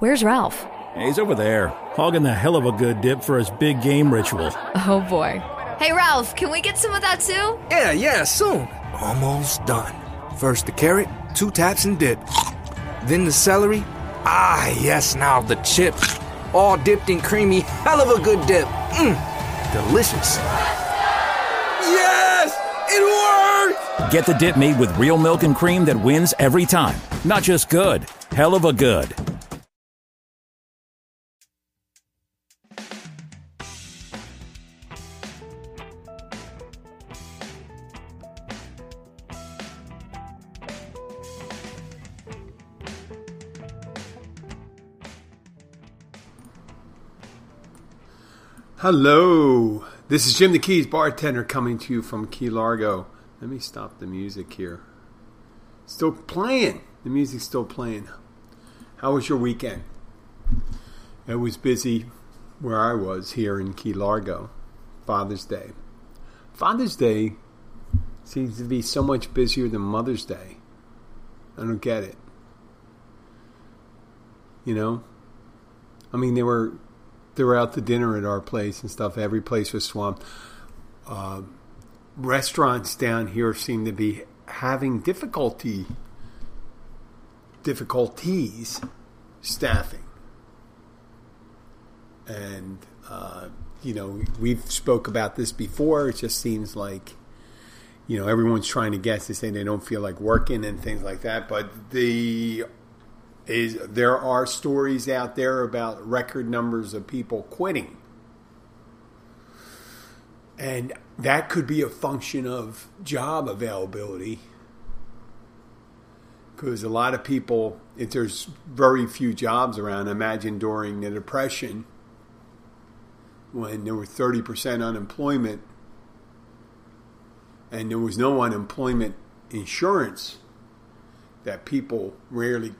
Where's Ralph? He's over there, hogging the hell of a good dip for his big game ritual. Oh boy. Hey Ralph, can we get some of that too? Yeah, yeah, soon. Almost done. First the carrot, two taps and dip. Then the celery. Ah, yes, now the chips. All dipped in creamy, hell of a good dip. Mmm, delicious. Yes! It worked! Get the dip made with real milk and cream that wins every time. Not just good, hell of a good. Hello, this is Jim the Keys bartender coming to you from Key Largo. Let me stop the music here. Still playing. The music's still playing. How was your weekend? It was busy where I was here in Key Largo. Father's Day. Father's Day seems to be so much busier than Mother's Day. I don't get it. You know? I mean, they were they the dinner at our place and stuff. Every place was swamped. Uh, restaurants down here seem to be having difficulty difficulties staffing, and uh, you know we've spoke about this before. It just seems like you know everyone's trying to guess to say they don't feel like working and things like that, but the is there are stories out there about record numbers of people quitting. And that could be a function of job availability. Because a lot of people, if there's very few jobs around, imagine during the Depression when there was 30% unemployment and there was no unemployment insurance, that people rarely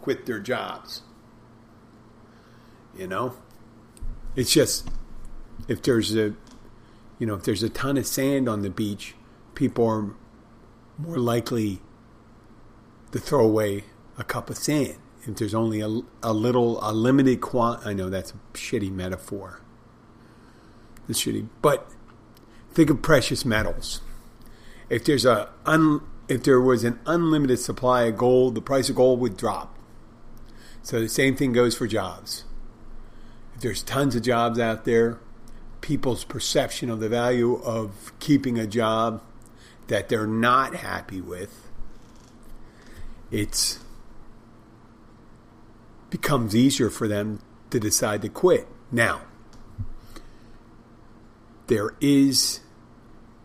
quit their jobs. You know, it's just if there's a you know if there's a ton of sand on the beach, people are more likely to throw away a cup of sand. If there's only a, a little a limited quant, I know that's a shitty metaphor. It's shitty, but think of precious metals. If there's a un, if there was an unlimited supply of gold, the price of gold would drop. So the same thing goes for jobs. If there's tons of jobs out there, people's perception of the value of keeping a job that they're not happy with, it's becomes easier for them to decide to quit. Now, there is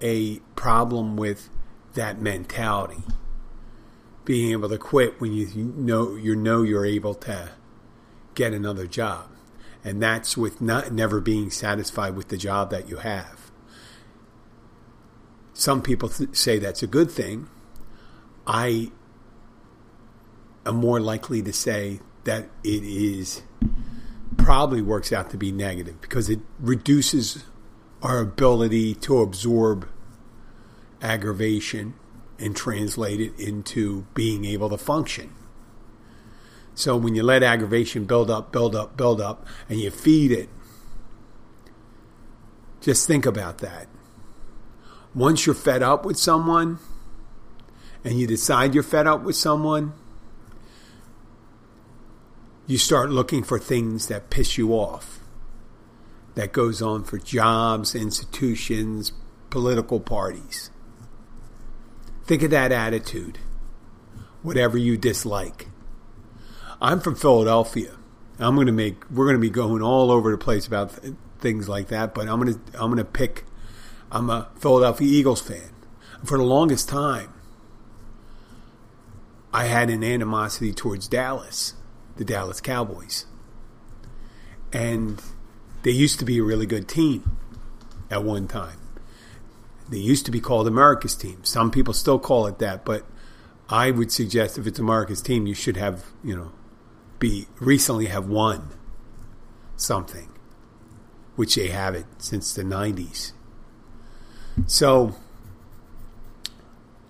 a problem with that mentality being able to quit when you know you know you're able to get another job, and that's with not never being satisfied with the job that you have. Some people th- say that's a good thing. I am more likely to say that it is probably works out to be negative because it reduces our ability to absorb aggravation and translate it into being able to function. So when you let aggravation build up, build up, build up, and you feed it, just think about that. Once you're fed up with someone, and you decide you're fed up with someone, you start looking for things that piss you off. That goes on for jobs, institutions, political parties. Think of that attitude, whatever you dislike. I'm from Philadelphia. I'm going to make. We're going to be going all over the place about th- things like that. But I'm going to. I'm going to pick. I'm a Philadelphia Eagles fan. For the longest time, I had an animosity towards Dallas, the Dallas Cowboys, and they used to be a really good team at one time. They used to be called America's team. Some people still call it that, but I would suggest if it's America's team, you should have, you know, be recently have won something, which they haven't since the 90s. So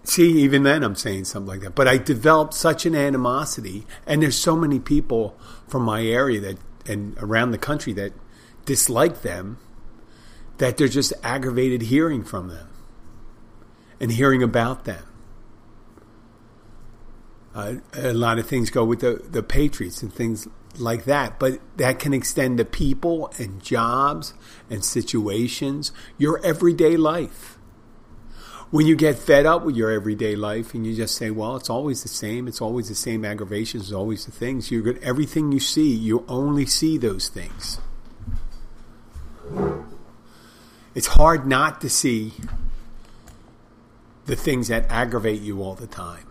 See, even then I'm saying something like that. But I developed such an animosity, and there's so many people from my area that and around the country that dislike them that they're just aggravated hearing from them and hearing about them. Uh, a lot of things go with the, the Patriots and things like that, but that can extend to people and jobs and situations, your everyday life. When you get fed up with your everyday life and you just say, "Well, it's always the same. It's always the same aggravations. It's always the things." You're good. Everything you see, you only see those things. It's hard not to see the things that aggravate you all the time.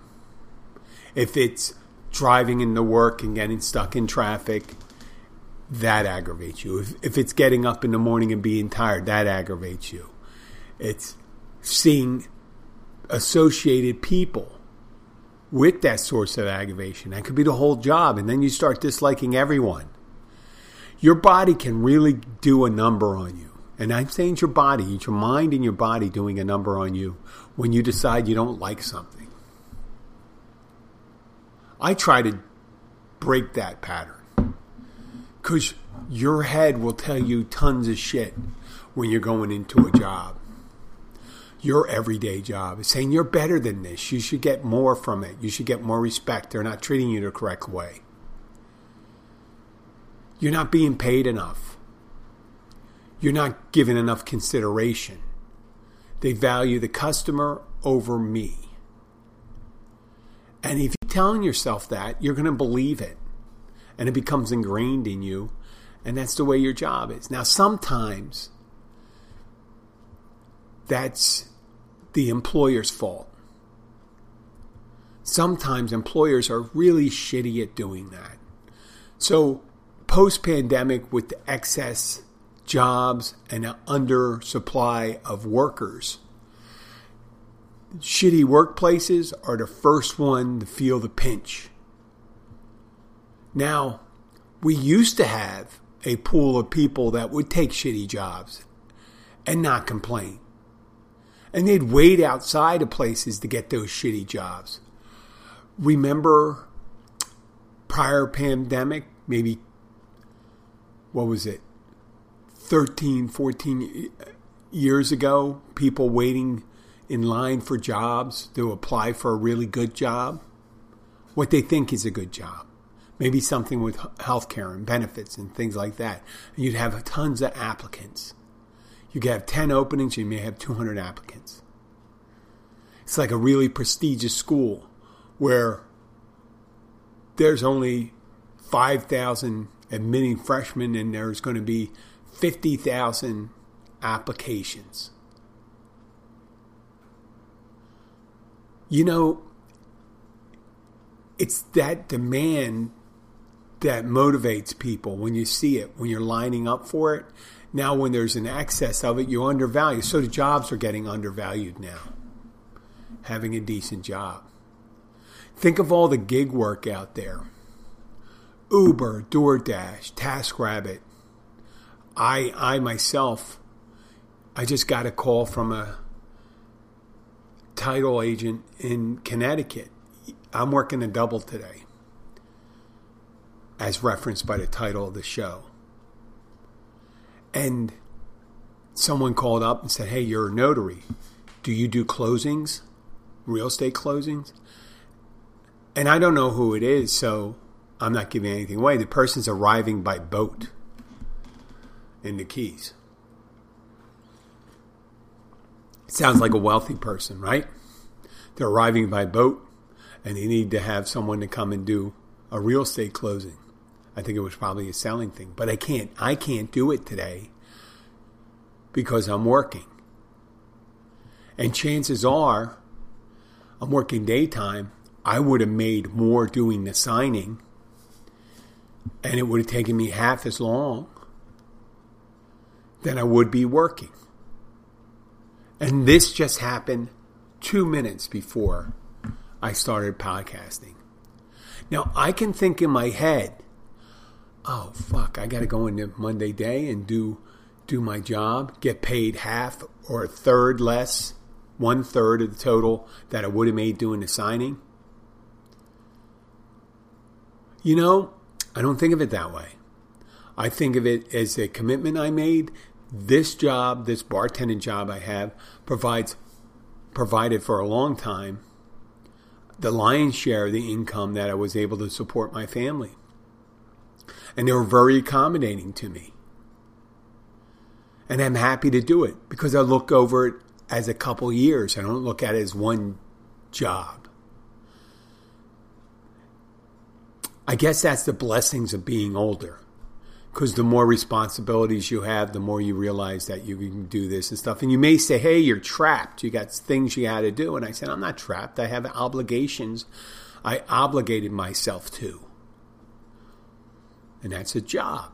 If it's driving into work and getting stuck in traffic, that aggravates you. If, if it's getting up in the morning and being tired, that aggravates you. It's seeing associated people with that source of aggravation. That could be the whole job, and then you start disliking everyone. Your body can really do a number on you. And I'm saying it's your body, it's your mind and your body doing a number on you when you decide you don't like something. I try to break that pattern because your head will tell you tons of shit when you're going into a job. Your everyday job is saying you're better than this. You should get more from it. You should get more respect. They're not treating you the correct way. You're not being paid enough. You're not given enough consideration. They value the customer over me. And if you're telling yourself that, you're going to believe it. And it becomes ingrained in you. And that's the way your job is. Now, sometimes that's the employer's fault. Sometimes employers are really shitty at doing that. So, post pandemic, with the excess jobs and an undersupply of workers, shitty workplaces are the first one to feel the pinch. Now, we used to have a pool of people that would take shitty jobs and not complain. And they'd wait outside of places to get those shitty jobs. Remember prior pandemic, maybe, what was it, 13, 14 years ago, people waiting in line for jobs to apply for a really good job, what they think is a good job. Maybe something with healthcare and benefits and things like that. And you'd have tons of applicants. You could have 10 openings, you may have 200 applicants. It's like a really prestigious school where there's only 5,000 admitting freshmen and there's going to be 50,000 applications. You know, it's that demand that motivates people when you see it, when you're lining up for it. Now, when there's an excess of it, you undervalue. So the jobs are getting undervalued now, having a decent job. Think of all the gig work out there Uber, DoorDash, TaskRabbit. I, I myself, I just got a call from a title agent in Connecticut. I'm working a double today, as referenced by the title of the show. And someone called up and said, Hey, you're a notary. Do you do closings, real estate closings? And I don't know who it is, so I'm not giving anything away. The person's arriving by boat in the Keys. Sounds like a wealthy person, right? They're arriving by boat and they need to have someone to come and do a real estate closing. I think it was probably a selling thing, but I can't I can't do it today because I'm working. And chances are I'm working daytime, I would have made more doing the signing and it would have taken me half as long than I would be working. And this just happened two minutes before I started podcasting. Now, I can think in my head, oh, fuck, I got to go into Monday day and do, do my job, get paid half or a third less one third of the total that I would have made doing the signing. You know, I don't think of it that way. I think of it as a commitment I made. This job, this bartending job I have, provides provided for a long time the lion's share of the income that I was able to support my family. And they were very accommodating to me. And I'm happy to do it because I look over it as a couple years. I don't look at it as one job. I guess that's the blessings of being older. Because the more responsibilities you have, the more you realize that you can do this and stuff. And you may say, hey, you're trapped. You got things you got to do. And I said, I'm not trapped. I have obligations I obligated myself to. And that's a job.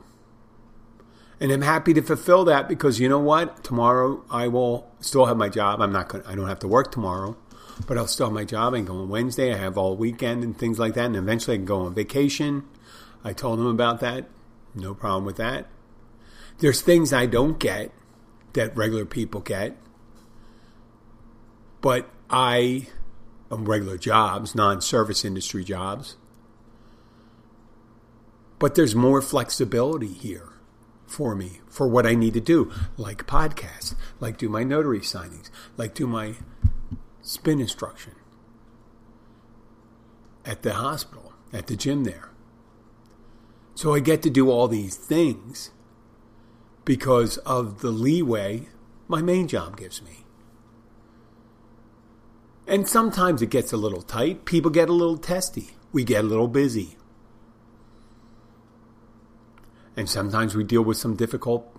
And I'm happy to fulfill that because you know what? Tomorrow I will still have my job. I'm not going I don't have to work tomorrow but I'll still have my job. I can go on Wednesday. I have all weekend and things like that. And eventually I can go on vacation. I told them about that. No problem with that. There's things I don't get that regular people get. But I, am regular jobs, non service industry jobs. But there's more flexibility here for me for what I need to do, like podcasts, like do my notary signings, like do my spin instruction at the hospital, at the gym there. So I get to do all these things because of the leeway my main job gives me. And sometimes it gets a little tight. People get a little testy. We get a little busy. And sometimes we deal with some difficult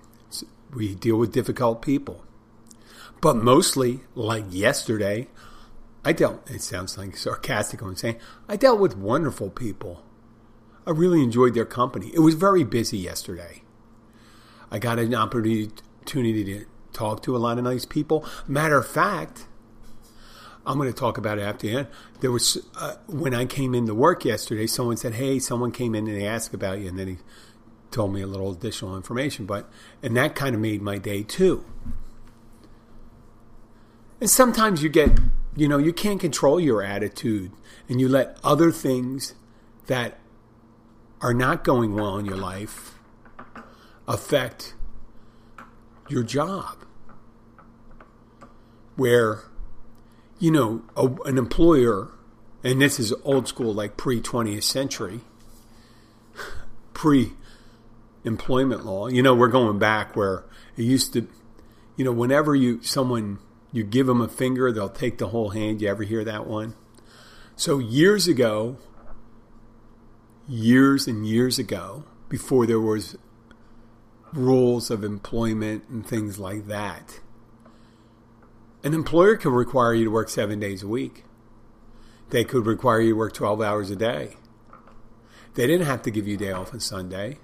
we deal with difficult people. But mostly, like yesterday, I dealt, it sounds like sarcastic I'm saying, I dealt with wonderful people. I really enjoyed their company. It was very busy yesterday. I got an opportunity to talk to a lot of nice people. Matter of fact, I'm going to talk about it after the end. There was uh, when I came into work yesterday, someone said, "Hey, someone came in and they asked about you," and then he told me a little additional information. But and that kind of made my day too. And sometimes you get, you know, you can't control your attitude and you let other things that are not going well in your life affect your job. Where, you know, a, an employer, and this is old school, like pre 20th century, pre employment law, you know, we're going back where it used to, you know, whenever you, someone, you give them a finger, they'll take the whole hand. You ever hear that one? So years ago, years and years ago, before there was rules of employment and things like that, an employer could require you to work seven days a week. They could require you to work 12 hours a day. They didn't have to give you day off on Sunday.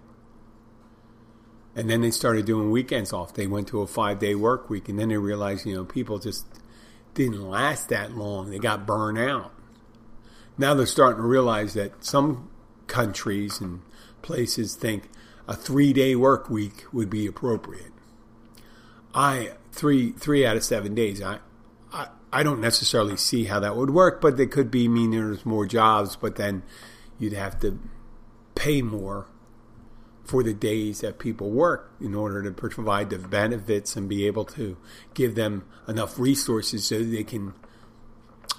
And then they started doing weekends off. They went to a five day work week, and then they realized, you know, people just didn't last that long. They got burned out. Now they're starting to realize that some countries and places think a three day work week would be appropriate. I three three out of seven days. I, I I don't necessarily see how that would work, but it could be mean there's more jobs, but then you'd have to pay more for the days that people work in order to provide the benefits and be able to give them enough resources so they can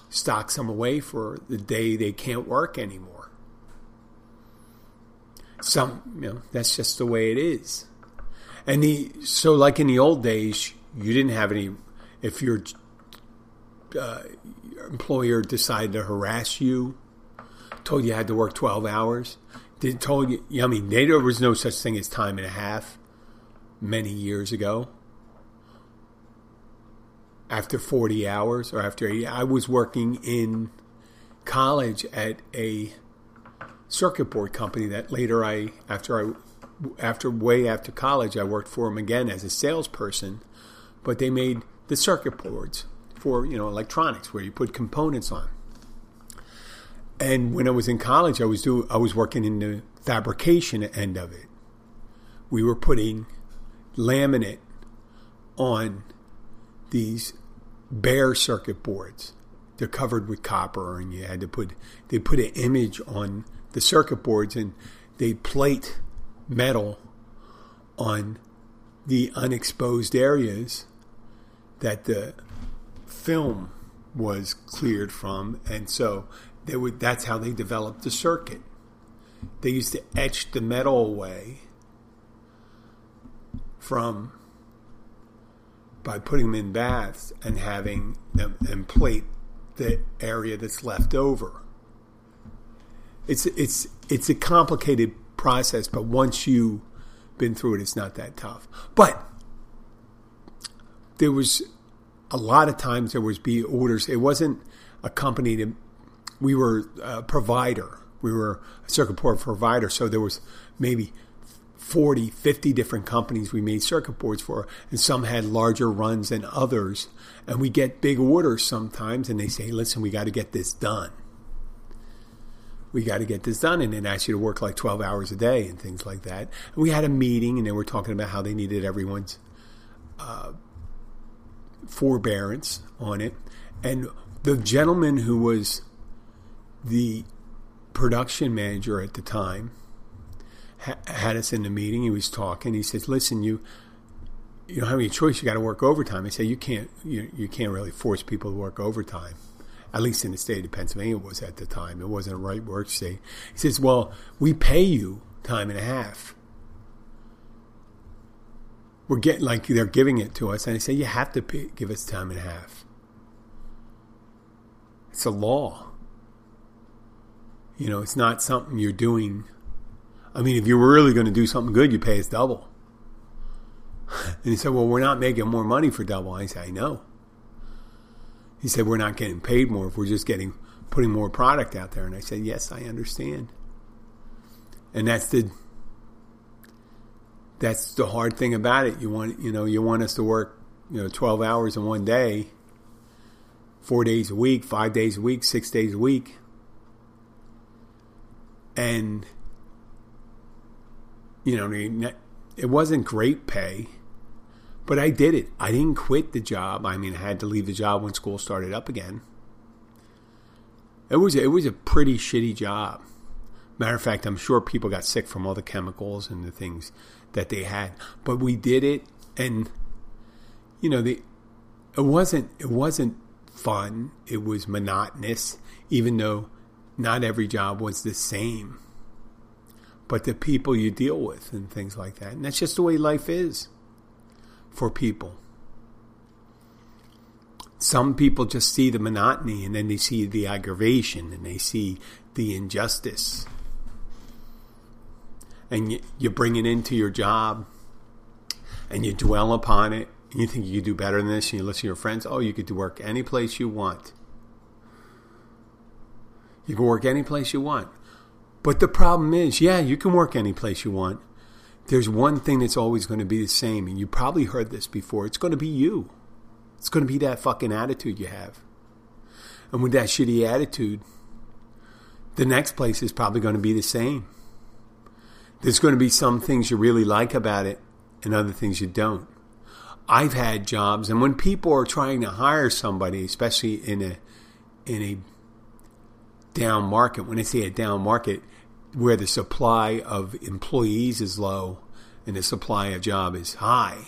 stock some away for the day they can't work anymore. Some, you know, that's just the way it is. And the so like in the old days, you didn't have any. If your uh, employer decided to harass you, told you, had to work twelve hours, they told you, I mean, there was no such thing as time and a half many years ago. After 40 hours or after 80, I was working in college at a circuit board company that later I, after I, after way after college, I worked for them again as a salesperson. But they made the circuit boards for, you know, electronics where you put components on. And when I was in college, I was do I was working in the fabrication end of it. We were putting laminate on these bare circuit boards. They're covered with copper, and you had to put they put an image on the circuit boards, and they plate metal on the unexposed areas that the film was cleared from, and so they would. That's how they developed the circuit. They used to etch the metal away from by putting them in baths and having them and plate the area that's left over. It's it's it's a complicated process, but once you've been through it, it's not that tough. But there was a lot of times there was be orders. It wasn't a company that we were a provider. We were a circuit board provider, so there was maybe 40, 50 different companies we made circuit boards for, and some had larger runs than others. And we get big orders sometimes, and they say, listen, we got to get this done. We got to get this done. And then ask you to work like 12 hours a day and things like that. And we had a meeting, and they were talking about how they needed everyone's uh, forbearance on it. And the gentleman who was the production manager at the time, had us in the meeting. He was talking. He says, "Listen, you." You don't have any choice. You got to work overtime. I say you can't. You, you can't really force people to work overtime. At least in the state of Pennsylvania, was at the time. It wasn't a right work state. He says, "Well, we pay you time and a half. We're getting like they're giving it to us." And I say, "You have to pay, give us time and a half. It's a law. You know, it's not something you're doing." I mean, if you were really going to do something good, you pay us double. And he said, Well, we're not making more money for double. I said, I know. He said, We're not getting paid more if we're just getting putting more product out there. And I said, Yes, I understand. And that's the that's the hard thing about it. You want you know, you want us to work, you know, twelve hours in one day, four days a week, five days a week, six days a week. And you know, it wasn't great pay, but I did it. I didn't quit the job. I mean, I had to leave the job when school started up again. It was it was a pretty shitty job. Matter of fact, I'm sure people got sick from all the chemicals and the things that they had. But we did it, and you know, the it wasn't it wasn't fun. It was monotonous, even though not every job was the same but the people you deal with and things like that. And that's just the way life is for people. Some people just see the monotony and then they see the aggravation and they see the injustice. And you, you bring it into your job and you dwell upon it. And you think you could do better than this and you listen to your friends. Oh, you could work any place you want. You can work any place you want. But the problem is, yeah, you can work any place you want. There's one thing that's always going to be the same, and you probably heard this before. It's going to be you. It's going to be that fucking attitude you have. And with that shitty attitude, the next place is probably going to be the same. There's going to be some things you really like about it and other things you don't. I've had jobs, and when people are trying to hire somebody, especially in a in a down market. When I say a down market, where the supply of employees is low and the supply of job is high,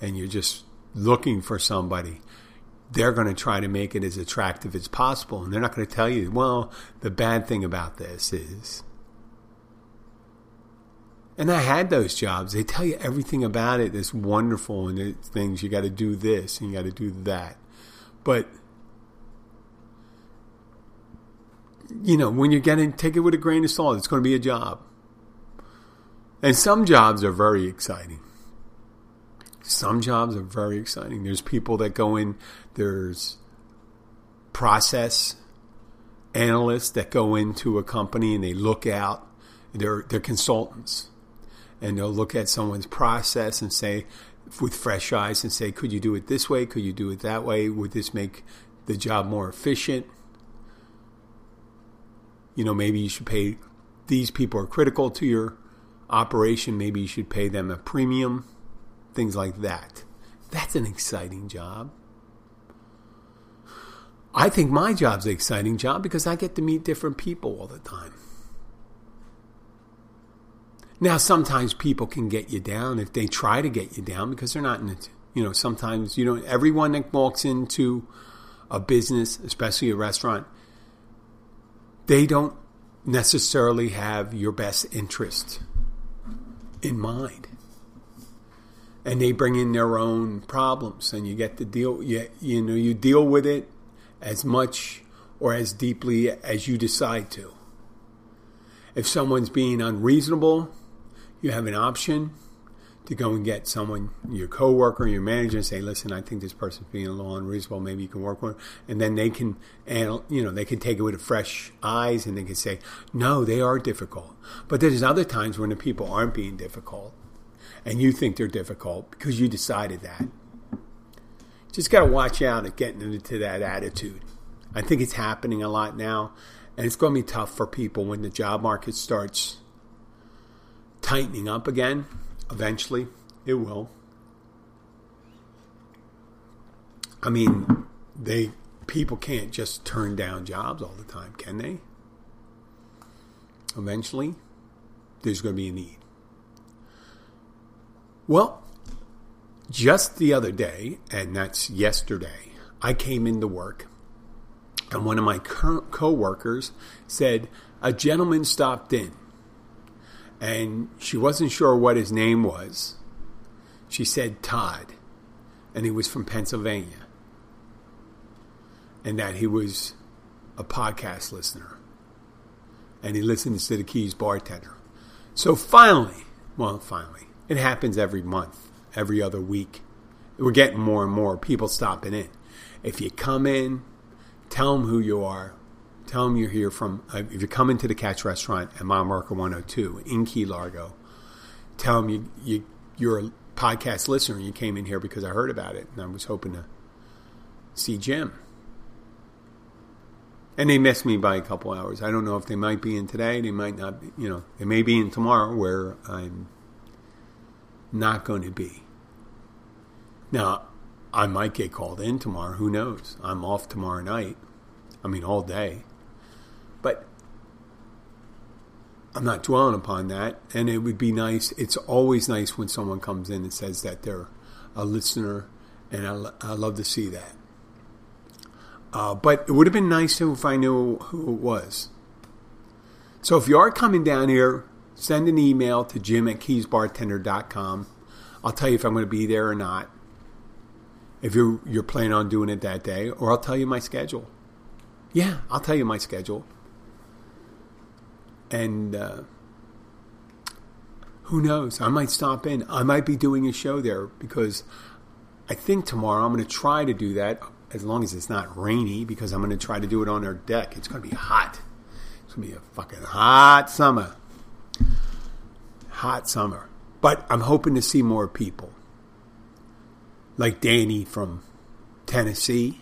and you're just looking for somebody, they're going to try to make it as attractive as possible. And they're not going to tell you, well, the bad thing about this is. And I had those jobs. They tell you everything about it. it is wonderful and it's things you got to do this and you got to do that. But you know, when you're getting, take it with a grain of salt. It's going to be a job. And some jobs are very exciting. Some jobs are very exciting. There's people that go in, there's process analysts that go into a company and they look out, they're, they're consultants. And they'll look at someone's process and say, with fresh eyes, and say, could you do it this way? Could you do it that way? Would this make the job more efficient? You know, maybe you should pay these people are critical to your operation. Maybe you should pay them a premium, things like that. That's an exciting job. I think my job's an exciting job because I get to meet different people all the time. Now, sometimes people can get you down if they try to get you down because they're not in it. You know, sometimes you don't. Everyone that walks into a business, especially a restaurant, they don't necessarily have your best interest in mind. And they bring in their own problems, and you get to deal. You, you know, you deal with it as much or as deeply as you decide to. If someone's being unreasonable, you have an option to go and get someone, your coworker, your manager, and say, "Listen, I think this person's being a little unreasonable. Maybe you can work with." Them. And then they can, and you know, they can take it with fresh eyes, and they can say, "No, they are difficult." But there's other times when the people aren't being difficult, and you think they're difficult because you decided that. Just got to watch out at getting into that attitude. I think it's happening a lot now, and it's going to be tough for people when the job market starts tightening up again Eventually, it will. I mean, they people can't just turn down jobs all the time, can they? Eventually, there's going to be a need. Well, just the other day, and that's yesterday, I came into work, and one of my co workers said, A gentleman stopped in and she wasn't sure what his name was. She said Todd, and he was from Pennsylvania, and that he was a podcast listener, and he listens to the Keys bartender. So finally, well, finally, it happens every month, every other week. We're getting more and more people stopping in. If you come in, tell them who you are, Tell them you're here from, uh, if you're coming to the Catch Restaurant at mile marker 102 in Key Largo, tell them you, you, you're a podcast listener and you came in here because I heard about it and I was hoping to see Jim. And they missed me by a couple hours. I don't know if they might be in today. They might not, be, you know, they may be in tomorrow where I'm not going to be. Now, I might get called in tomorrow. Who knows? I'm off tomorrow night. I mean, all day. But I'm not dwelling upon that. And it would be nice. It's always nice when someone comes in and says that they're a listener, and I, I love to see that. Uh, but it would have been nice if I knew who it was. So if you are coming down here, send an email to jim at keysbartender.com. I'll tell you if I'm going to be there or not. If you're, you're planning on doing it that day, or I'll tell you my schedule. Yeah, I'll tell you my schedule and uh, who knows? I might stop in. I might be doing a show there because I think tomorrow I'm going to try to do that as long as it's not rainy because I'm going to try to do it on our deck. It's going to be hot. It's going to be a fucking hot summer. Hot summer. But I'm hoping to see more people. Like Danny from Tennessee.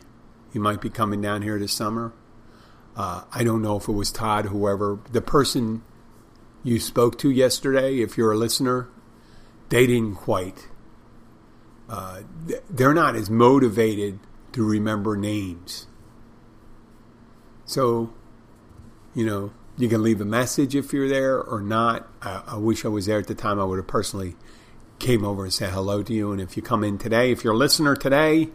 He might be coming down here this summer. Uh, I don't know if it was Todd, whoever. The person you spoke to yesterday, if you're a listener, they didn't quite. Uh, they're not as motivated to remember names. So, you know, you can leave a message if you're there or not. I, I wish I was there at the time. I would have personally came over and said hello to you. And if you come in today, if you're a listener today,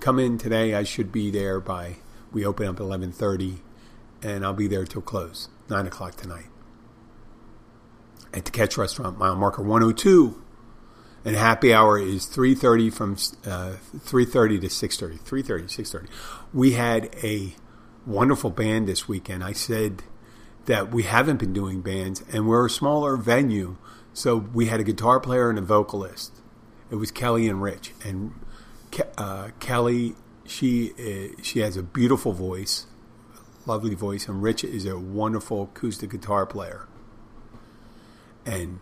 come in today. I should be there by we open up at eleven thirty and I'll be there till close, 9 o'clock tonight. At the Catch Restaurant, mile marker 102. And happy hour is 3.30 from uh, 3.30 to 6.30. 3.30 to 6.30. We had a wonderful band this weekend. I said that we haven't been doing bands, and we're a smaller venue, so we had a guitar player and a vocalist. It was Kelly and Rich, and uh, Kelly, she uh, she has a beautiful voice lovely voice, and Rich is a wonderful acoustic guitar player. And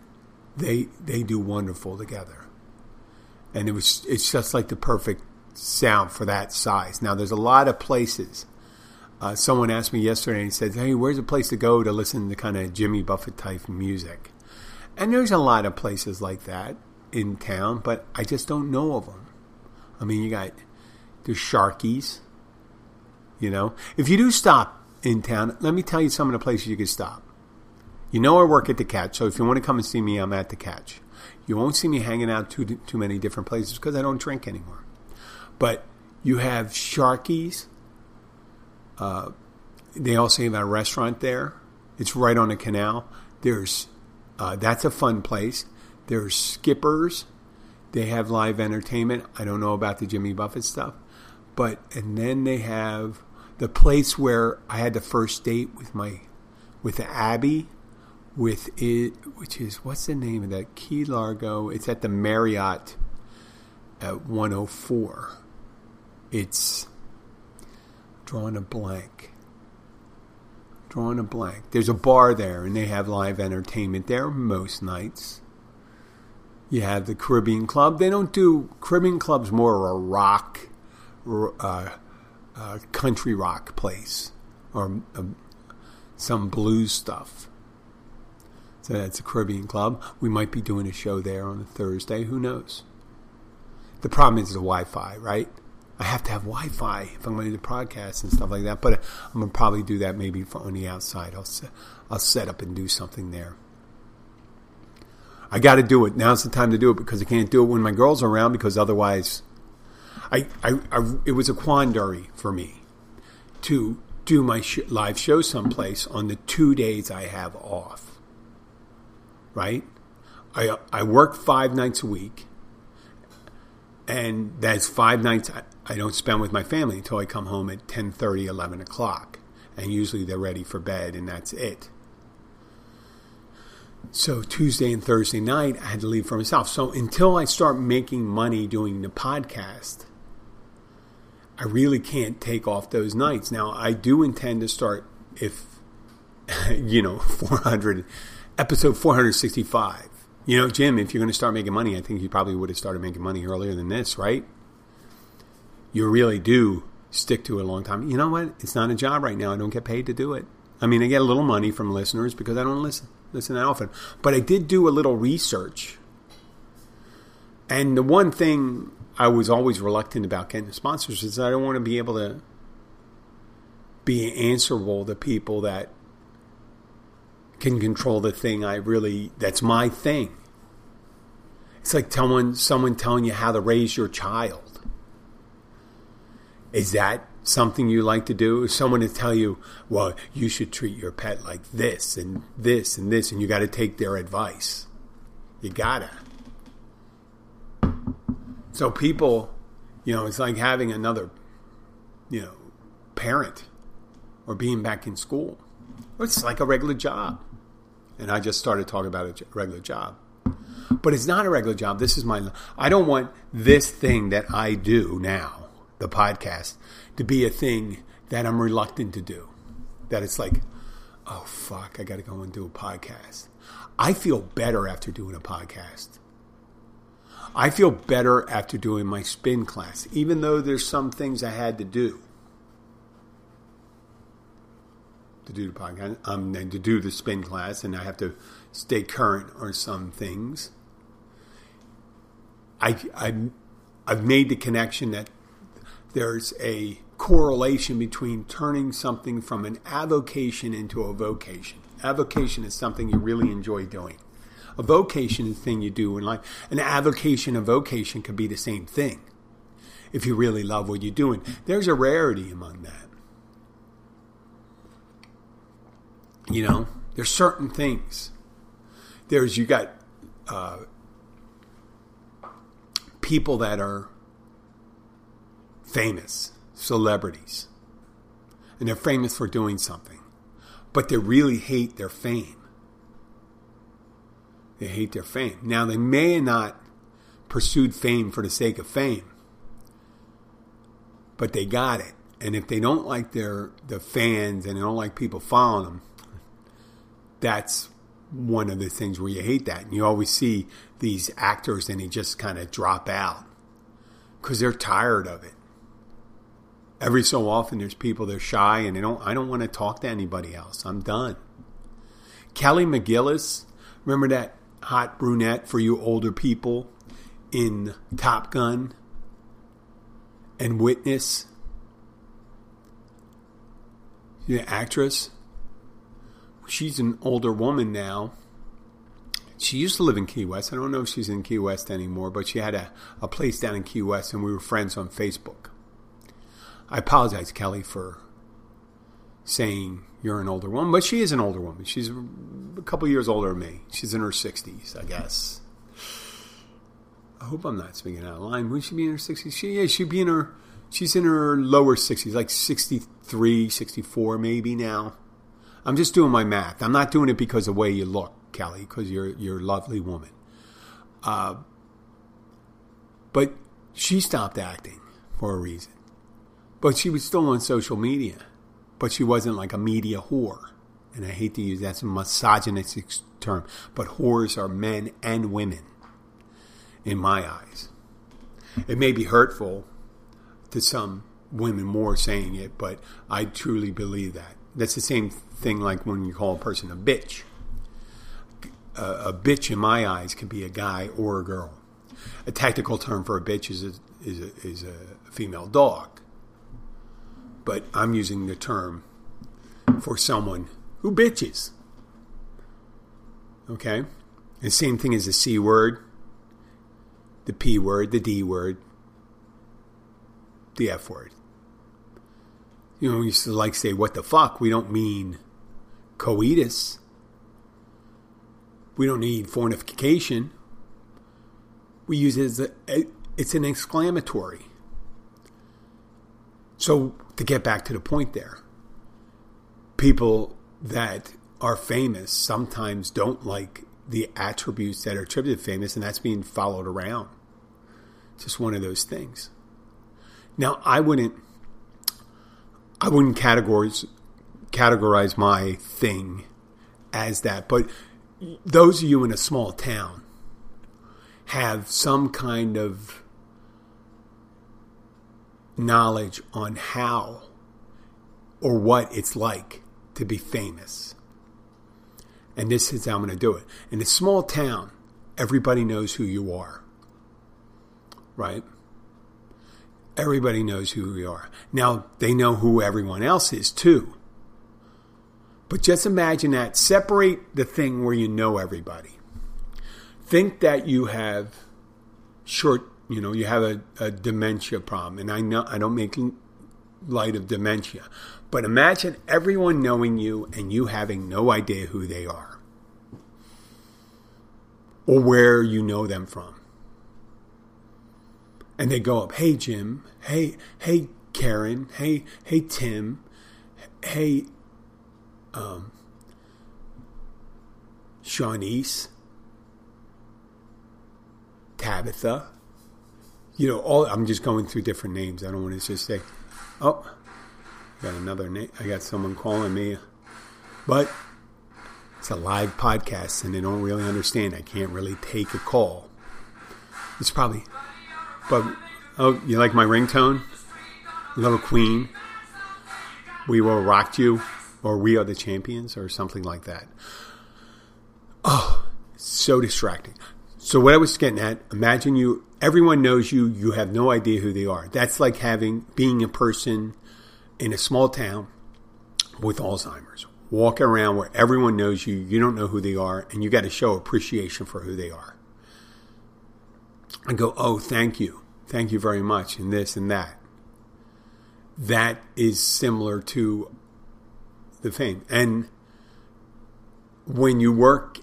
they they do wonderful together. And it was it's just like the perfect sound for that size. Now there's a lot of places. Uh, someone asked me yesterday and said, "Hey, where's a place to go to listen to kind of Jimmy Buffett type music?" And there's a lot of places like that in town, but I just don't know of them. I mean, you got there's Sharky's, You know, if you do stop in town, let me tell you some of the places you can stop. You know, I work at the Catch, so if you want to come and see me, I'm at the Catch. You won't see me hanging out too too many different places because I don't drink anymore. But you have Sharkies. Uh, they also have a restaurant there. It's right on the canal. There's uh, that's a fun place. There's Skippers. They have live entertainment. I don't know about the Jimmy Buffett stuff, but and then they have the place where I had the first date with my with Abby with it, which is what's the name of that Key Largo? It's at the Marriott at 104. It's drawing a blank. Drawing a blank. There's a bar there, and they have live entertainment there most nights. You have the Caribbean Club. They don't do Caribbean Club's more a rock, uh, uh, country rock place, or uh, some blues stuff. So that's a Caribbean Club. We might be doing a show there on a Thursday. Who knows? The problem is the Wi-Fi, right? I have to have Wi-Fi if I'm going to do podcasts and stuff like that. But I'm going to probably do that maybe on the outside. I'll I'll set up and do something there. I got to do it. Now's the time to do it because I can't do it when my girls are around because otherwise, I, I, I it was a quandary for me to do my sh- live show someplace on the two days I have off right? I I work five nights a week, and that's five nights I, I don't spend with my family until I come home at 10, 30, 11 o'clock, and usually they're ready for bed, and that's it. So Tuesday and Thursday night, I had to leave for myself. So until I start making money doing the podcast, I really can't take off those nights. Now I do intend to start if you know 400 episode 465. You know, Jim, if you're going to start making money, I think you probably would have started making money earlier than this, right? You really do stick to it a long time. You know what? It's not a job right now. I don't get paid to do it. I mean, I get a little money from listeners because I don't listen listen that often. But I did do a little research. And the one thing I was always reluctant about getting sponsors is I don't want to be able to be answerable to people that can control the thing I really that's my thing. It's like telling someone telling you how to raise your child. Is that something you like to do? If someone to tell you, well, you should treat your pet like this and this and this, and you got to take their advice. You gotta. So people, you know, it's like having another, you know, parent or being back in school. It's like a regular job and I just started talking about a regular job. But it's not a regular job. This is my. I don't want this thing that I do now, the podcast, to be a thing that I'm reluctant to do. That it's like, oh fuck, I got to go and do a podcast. I feel better after doing a podcast. I feel better after doing my spin class, even though there's some things I had to do. to do the podcast, um, and to do the spin class, and I have to stay current on some things. I, I, I've made the connection that there's a correlation between turning something from an avocation into a vocation. Avocation is something you really enjoy doing. A vocation is a thing you do in life. An avocation a vocation could be the same thing if you really love what you're doing. There's a rarity among that. You know, there's certain things. There's you got uh, people that are famous, celebrities, and they're famous for doing something, but they really hate their fame. They hate their fame. Now, they may not pursued fame for the sake of fame, but they got it. And if they don't like their the fans and they don't like people following them, that's one of the things where you hate that. And you always see these actors and they just kind of drop out because they're tired of it. Every so often there's people they're shy and they don't I don't want to talk to anybody else. I'm done. Kelly McGillis, remember that hot brunette for you older people in Top Gun and Witness? An actress. She's an older woman now. She used to live in Key West. I don't know if she's in Key West anymore, but she had a, a place down in Key West, and we were friends on Facebook. I apologize, Kelly, for saying you're an older woman, but she is an older woman. She's a couple years older than me. She's in her 60s, I guess. I hope I'm not speaking out of line. Wouldn't she be in her 60s? She, yeah, she'd be in her, she's in her lower 60s, like 63, 64 maybe now. I'm just doing my math. I'm not doing it because of the way you look, Kelly, because you're, you're a lovely woman. Uh, but she stopped acting for a reason. But she was still on social media. But she wasn't like a media whore. And I hate to use that a misogynistic term, but whores are men and women in my eyes. It may be hurtful to some women more saying it, but I truly believe that. That's the same thing like when you call a person a bitch. A, a bitch, in my eyes, can be a guy or a girl. A tactical term for a bitch is a, is a, is a female dog. But I'm using the term for someone who bitches. Okay? The same thing as the C word, the P word, the D word, the F word. You know, we used to like say, what the fuck? We don't mean coitus. We don't need fornication. We use it as a, it's an exclamatory. So, to get back to the point there, people that are famous sometimes don't like the attributes that are attributed to famous, and that's being followed around. It's Just one of those things. Now, I wouldn't, I wouldn't categorize categorize my thing as that, but those of you in a small town have some kind of knowledge on how or what it's like to be famous. And this is how I'm going to do it. In a small town, everybody knows who you are. Right? Everybody knows who you are. Now, they know who everyone else is too. But just imagine that. Separate the thing where you know everybody. Think that you have short, you know, you have a, a dementia problem. And I know I don't make light of dementia. But imagine everyone knowing you and you having no idea who they are or where you know them from. And they go up, hey Jim, hey, hey Karen, hey, hey Tim, hey um, Shawnice, Tabitha. You know, all I'm just going through different names. I don't want to just say, oh, got another name. I got someone calling me, but it's a live podcast, and they don't really understand. I can't really take a call. It's probably, but oh, you like my ringtone, Little Queen. We will rock you or We Are the Champions or something like that. Oh, so distracting. So what I was getting at, imagine you everyone knows you, you have no idea who they are. That's like having being a person in a small town with Alzheimer's. Walking around where everyone knows you, you don't know who they are, and you got to show appreciation for who they are. And go, oh, thank you. Thank you very much, and this and that. That is similar to the fame. And when you work,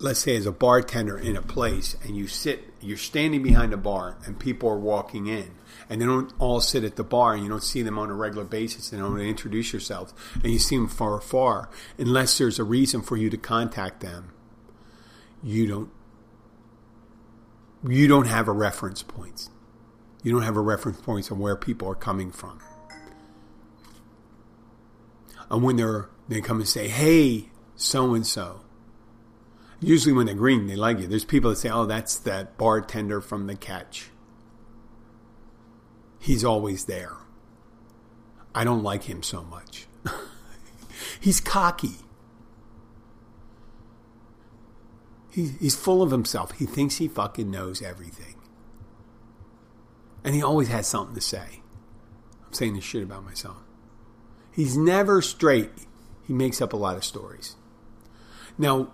let's say as a bartender in a place, and you sit, you're standing behind a bar, and people are walking in, and they don't all sit at the bar, and you don't see them on a regular basis, and don't introduce yourself, and you see them far, far, unless there's a reason for you to contact them, you don't. You don't have a reference points. You don't have a reference points on where people are coming from and when they're they come and say, "Hey, so and so." Usually, when they're green, they like you. There's people that say, "Oh, that's that bartender from the catch." He's always there. I don't like him so much. he's cocky. He, he's full of himself. He thinks he fucking knows everything. And he always has something to say. I'm saying this shit about myself. He's never straight. He makes up a lot of stories. Now,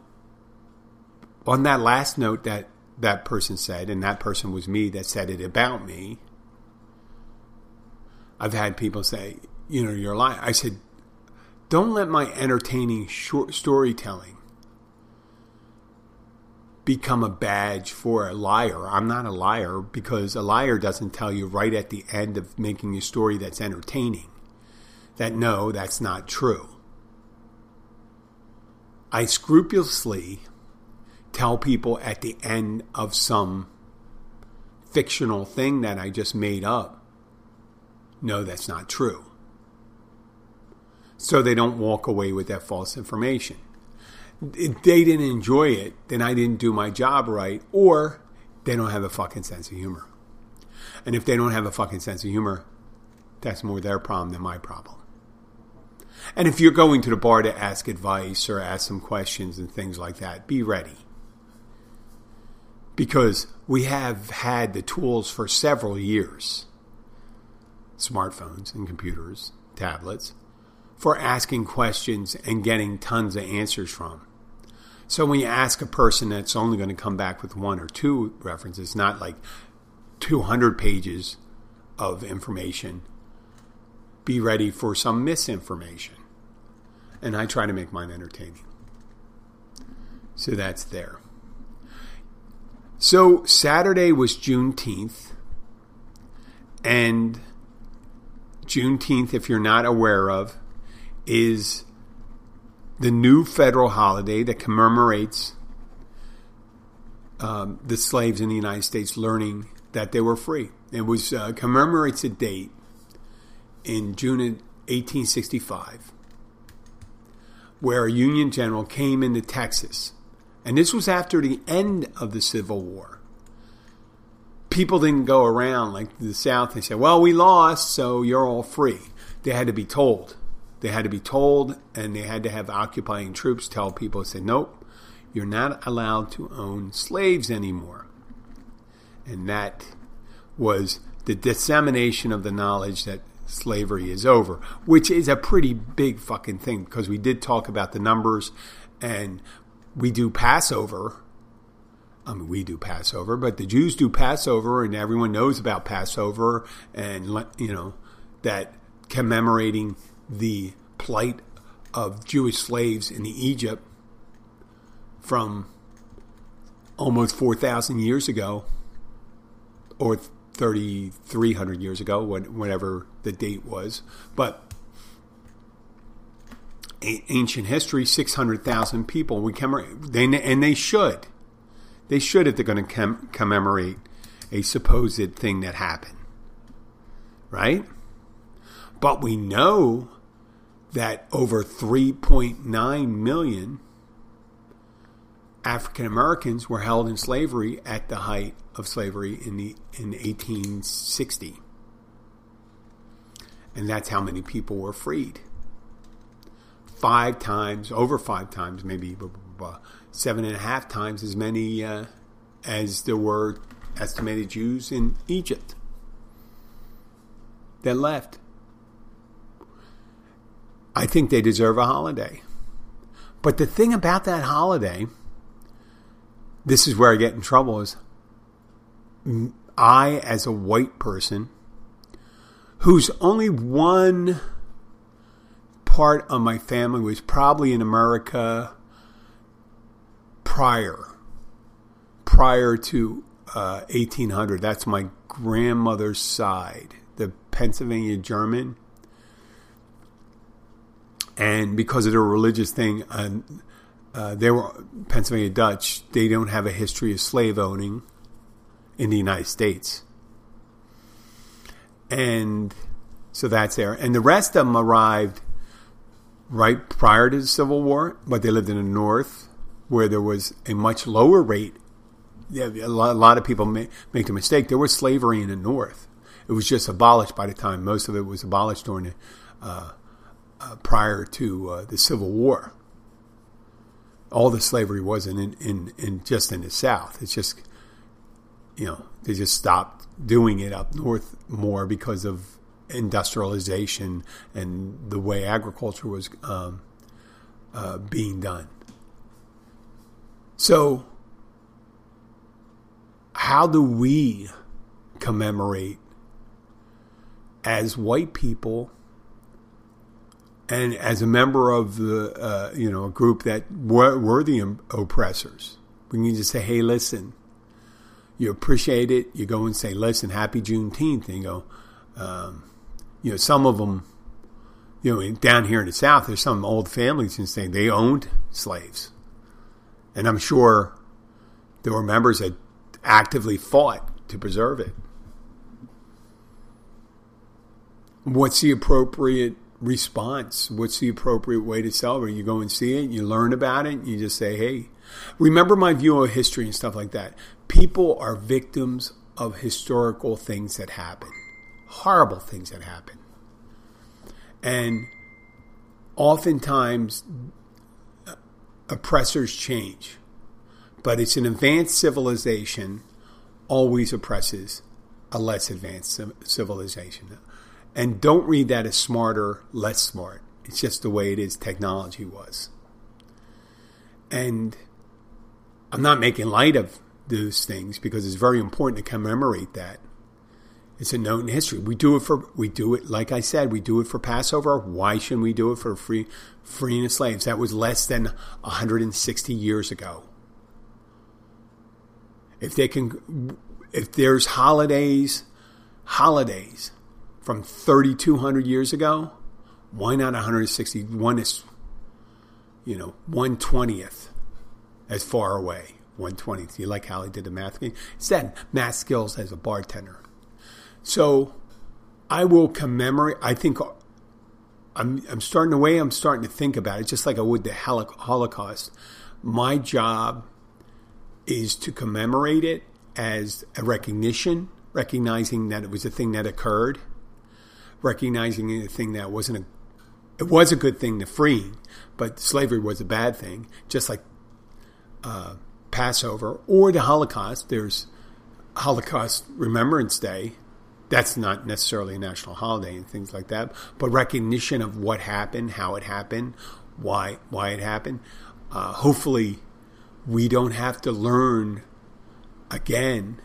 on that last note that that person said, and that person was me that said it about me, I've had people say, you know, you're lying. I said, don't let my entertaining short storytelling become a badge for a liar. I'm not a liar because a liar doesn't tell you right at the end of making a story that's entertaining that no, that's not true. I scrupulously tell people at the end of some fictional thing that I just made up, no, that's not true. So they don't walk away with that false information. If they didn't enjoy it, then I didn't do my job right, or they don't have a fucking sense of humor. And if they don't have a fucking sense of humor, that's more their problem than my problem. And if you're going to the bar to ask advice or ask some questions and things like that, be ready. Because we have had the tools for several years smartphones and computers, tablets for asking questions and getting tons of answers from. So when you ask a person that's only going to come back with one or two references, not like 200 pages of information, be ready for some misinformation. And I try to make mine entertaining. So that's there. So Saturday was Juneteenth. And Juneteenth, if you're not aware of, is the new federal holiday that commemorates um, the slaves in the United States learning that they were free. It was uh, commemorates a date in June 1865 where a Union general came into Texas. And this was after the end of the Civil War. People didn't go around like the South and say, well, we lost, so you're all free. They had to be told. They had to be told, and they had to have occupying troops tell people, say, nope, you're not allowed to own slaves anymore. And that was the dissemination of the knowledge that slavery is over, which is a pretty big fucking thing because we did talk about the numbers and we do Passover. I mean, we do Passover, but the Jews do Passover, and everyone knows about Passover, and you know that commemorating the plight of Jewish slaves in Egypt from almost 4,000 years ago, or 3,300 years ago, whatever the date was. But ancient history, 600,000 people. We commemorate, they, and they should. They should if they're going to commemorate a supposed thing that happened. Right? But we know that over 3.9 million African Americans were held in slavery at the height of slavery in the in 1860. And that's how many people were freed. Five times, over five times, maybe blah, blah, blah, seven and a half times as many uh, as there were estimated Jews in Egypt that left. I think they deserve a holiday. But the thing about that holiday, this is where I get in trouble, is I, as a white person, who's only one part of my family was probably in America prior, prior to uh, 1800. That's my grandmother's side, the Pennsylvania German and because of their religious thing, uh, uh, they were Pennsylvania Dutch. They don't have a history of slave owning in the United States, and so that's there. And the rest of them arrived right prior to the Civil War, but they lived in the North, where there was a much lower rate. Yeah, a lot of people make, make the mistake. There was slavery in the North. It was just abolished by the time most of it was abolished during the uh, uh, prior to uh, the Civil War. All the slavery wasn't in, in, in just in the South. It's just, you know, they just stopped doing it up north more because of industrialization and the way agriculture was um, uh, being done. So, how do we commemorate as white people and as a member of the uh, you know a group that were, were the oppressors? We can just say, "Hey, listen." You appreciate it. You go and say, "Listen, Happy Juneteenth," and you go, um, you know, some of them, you know, down here in the South, there's some old families and saying they owned slaves. And I'm sure there were members that actively fought to preserve it. What's the appropriate response? What's the appropriate way to celebrate? You go and see it, you learn about it, you just say, hey, remember my view of history and stuff like that. People are victims of historical things that happen, horrible things that happen. And oftentimes, oppressors change, but it's an advanced civilization always oppresses a less advanced civilization. And don't read that as smarter, less smart. It's just the way it is, technology was. And I'm not making light of those things because it's very important to commemorate that. It's a note in history. We do it for we do it like I said, we do it for Passover. Why shouldn't we do it for free freeing the slaves? That was less than 160 years ago. If they can if there's holidays holidays from 3200 years ago, why not 160 one is you know, 120th as far away. 120th. You like how he did the math? He said math skills as a bartender. So I will commemorate. I think I'm, I'm starting the way I'm starting to think about it, just like I would the Holocaust. My job is to commemorate it as a recognition, recognizing that it was a thing that occurred, recognizing a thing that wasn't a it was a good thing to free, but slavery was a bad thing, just like uh, Passover or the Holocaust. There's Holocaust Remembrance Day, that's not necessarily a national holiday and things like that, but recognition of what happened, how it happened, why why it happened. Uh, hopefully, we don't have to learn again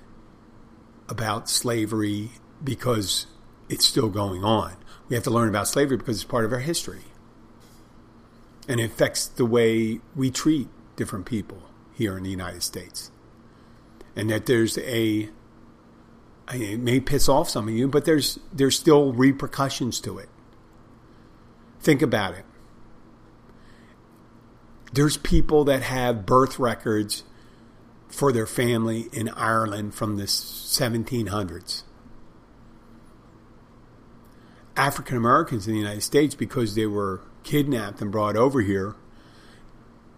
about slavery because it's still going on. We have to learn about slavery because it's part of our history, and it affects the way we treat different people here in the United States, and that there's a it may piss off some of you, but there's there's still repercussions to it. Think about it. There's people that have birth records for their family in Ireland from the 1700s. African Americans in the United States, because they were kidnapped and brought over here,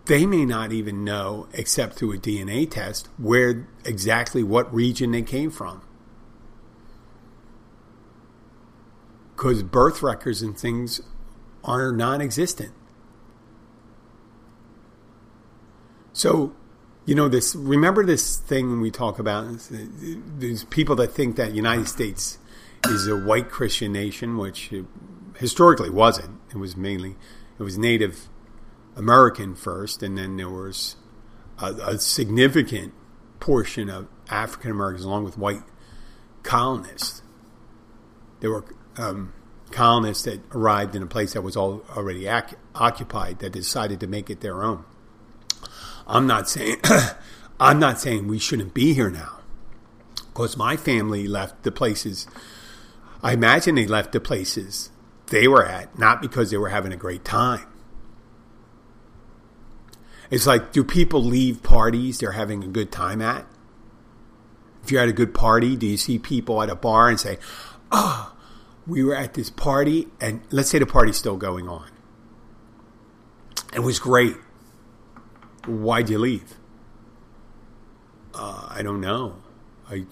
they may not even know, except through a DNA test, where exactly what region they came from. Because birth records and things are non-existent. So, you know this. Remember this thing we talk about. There's people that think that United States is a white Christian nation, which historically wasn't. It was mainly it was Native American first, and then there was a, a significant portion of African Americans, along with white colonists. There were um, colonists that arrived in a place that was all, already ac- occupied that decided to make it their own. I'm not saying I'm not saying we shouldn't be here now, because my family left the places. I imagine they left the places they were at not because they were having a great time. It's like, do people leave parties they're having a good time at? If you're at a good party, do you see people at a bar and say, "Oh, we were at this party, and let's say the party's still going on. It was great. Why'd you leave? Uh, I don't know. I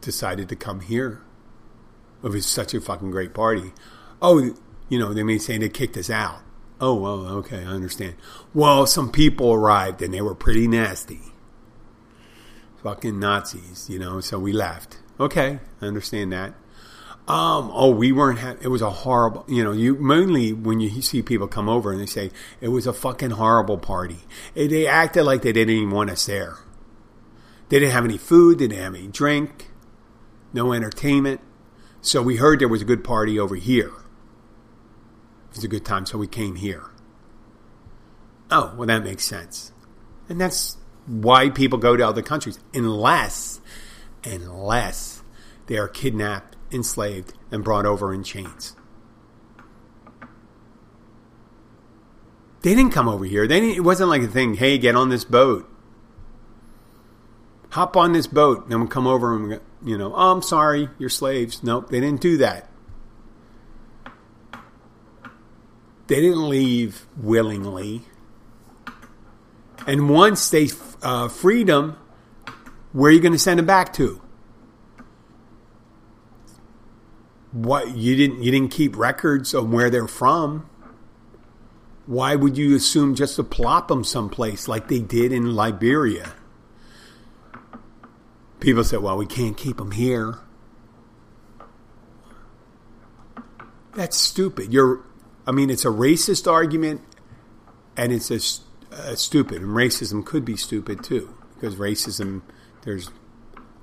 decided to come here. It was such a fucking great party. Oh, you know, they may say they kicked us out. Oh, well, okay, I understand. Well, some people arrived and they were pretty nasty. Fucking Nazis, you know, so we left. Okay, I understand that. Um, oh, we weren't. Ha- it was a horrible. You know, you mainly when you see people come over and they say it was a fucking horrible party. It, they acted like they didn't even want us there. They didn't have any food. They didn't have any drink. No entertainment. So we heard there was a good party over here. It was a good time, so we came here. Oh, well, that makes sense. And that's why people go to other countries, unless, unless they are kidnapped enslaved, and brought over in chains. They didn't come over here. They it wasn't like a thing, hey, get on this boat. Hop on this boat, and we'll come over and, you know, oh, I'm sorry, you're slaves. Nope, they didn't do that. They didn't leave willingly. And once they uh, freed them, where are you going to send them back to? What you didn't you didn't keep records of where they're from. Why would you assume just to plop them someplace like they did in Liberia? People said, "Well, we can't keep them here." That's stupid. You're, I mean, it's a racist argument, and it's a, a uh, stupid. And racism could be stupid too, because racism, there's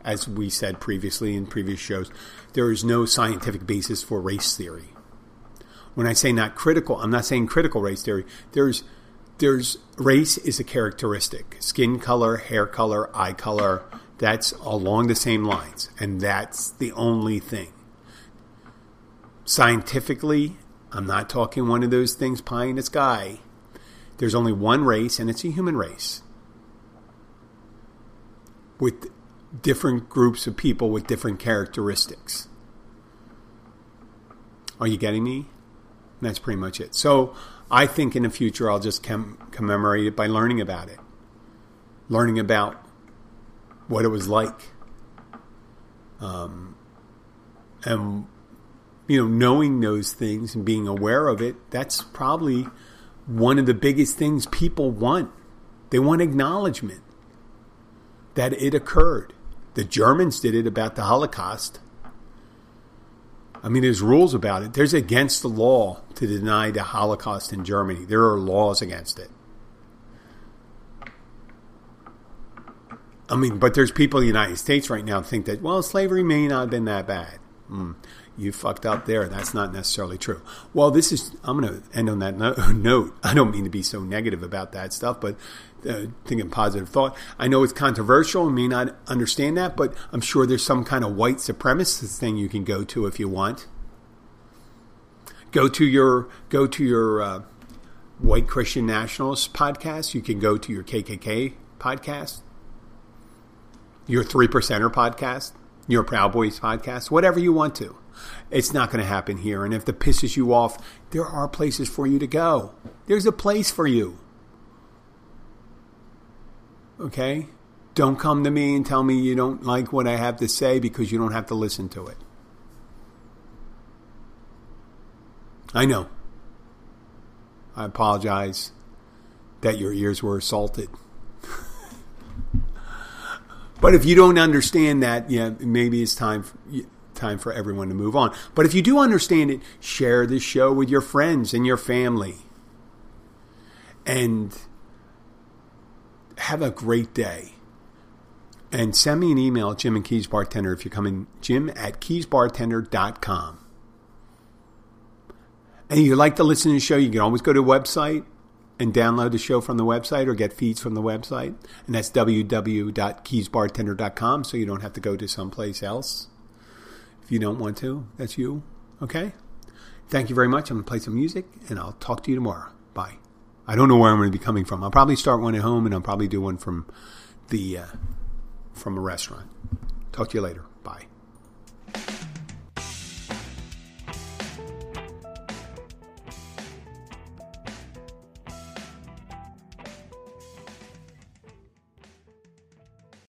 as we said previously in previous shows, there is no scientific basis for race theory. When I say not critical, I'm not saying critical race theory. There's there's race is a characteristic. Skin color, hair color, eye color, that's along the same lines. And that's the only thing. Scientifically, I'm not talking one of those things pie in the sky. There's only one race, and it's a human race. With different groups of people with different characteristics. Are you getting me? that's pretty much it. So I think in the future I'll just com- commemorate it by learning about it, learning about what it was like, um, and you know, knowing those things and being aware of it. That's probably one of the biggest things people want. They want acknowledgement that it occurred. The Germans did it about the Holocaust. I mean, there's rules about it. There's against the law to deny the Holocaust in Germany. There are laws against it. I mean, but there's people in the United States right now think that, well, slavery may not have been that bad. Mm, you fucked up there. That's not necessarily true. Well, this is, I'm going to end on that note. I don't mean to be so negative about that stuff, but uh, thinking positive thought. I know it's controversial and may not understand that, but I'm sure there's some kind of white supremacist thing you can go to if you want. Go to your go to your uh, white Christian nationalist podcast. You can go to your KKK podcast, your three percenter podcast, your Proud Boys podcast, whatever you want to. It's not going to happen here. And if it pisses you off, there are places for you to go. There's a place for you. Okay? Don't come to me and tell me you don't like what I have to say because you don't have to listen to it. I know. I apologize that your ears were assaulted. but if you don't understand that, yeah, maybe it's time time for everyone to move on. But if you do understand it, share this show with your friends and your family. And have a great day. And send me an email, Jim and Keys Bartender, if you're coming, jim at keysbartender.com. And if you like to listen to the show, you can always go to the website and download the show from the website or get feeds from the website. And that's www.keysbartender.com, so you don't have to go to someplace else if you don't want to. That's you. Okay? Thank you very much. I'm going to play some music, and I'll talk to you tomorrow. I don't know where I'm going to be coming from. I'll probably start one at home, and I'll probably do one from the uh, from a restaurant. Talk to you later. Bye.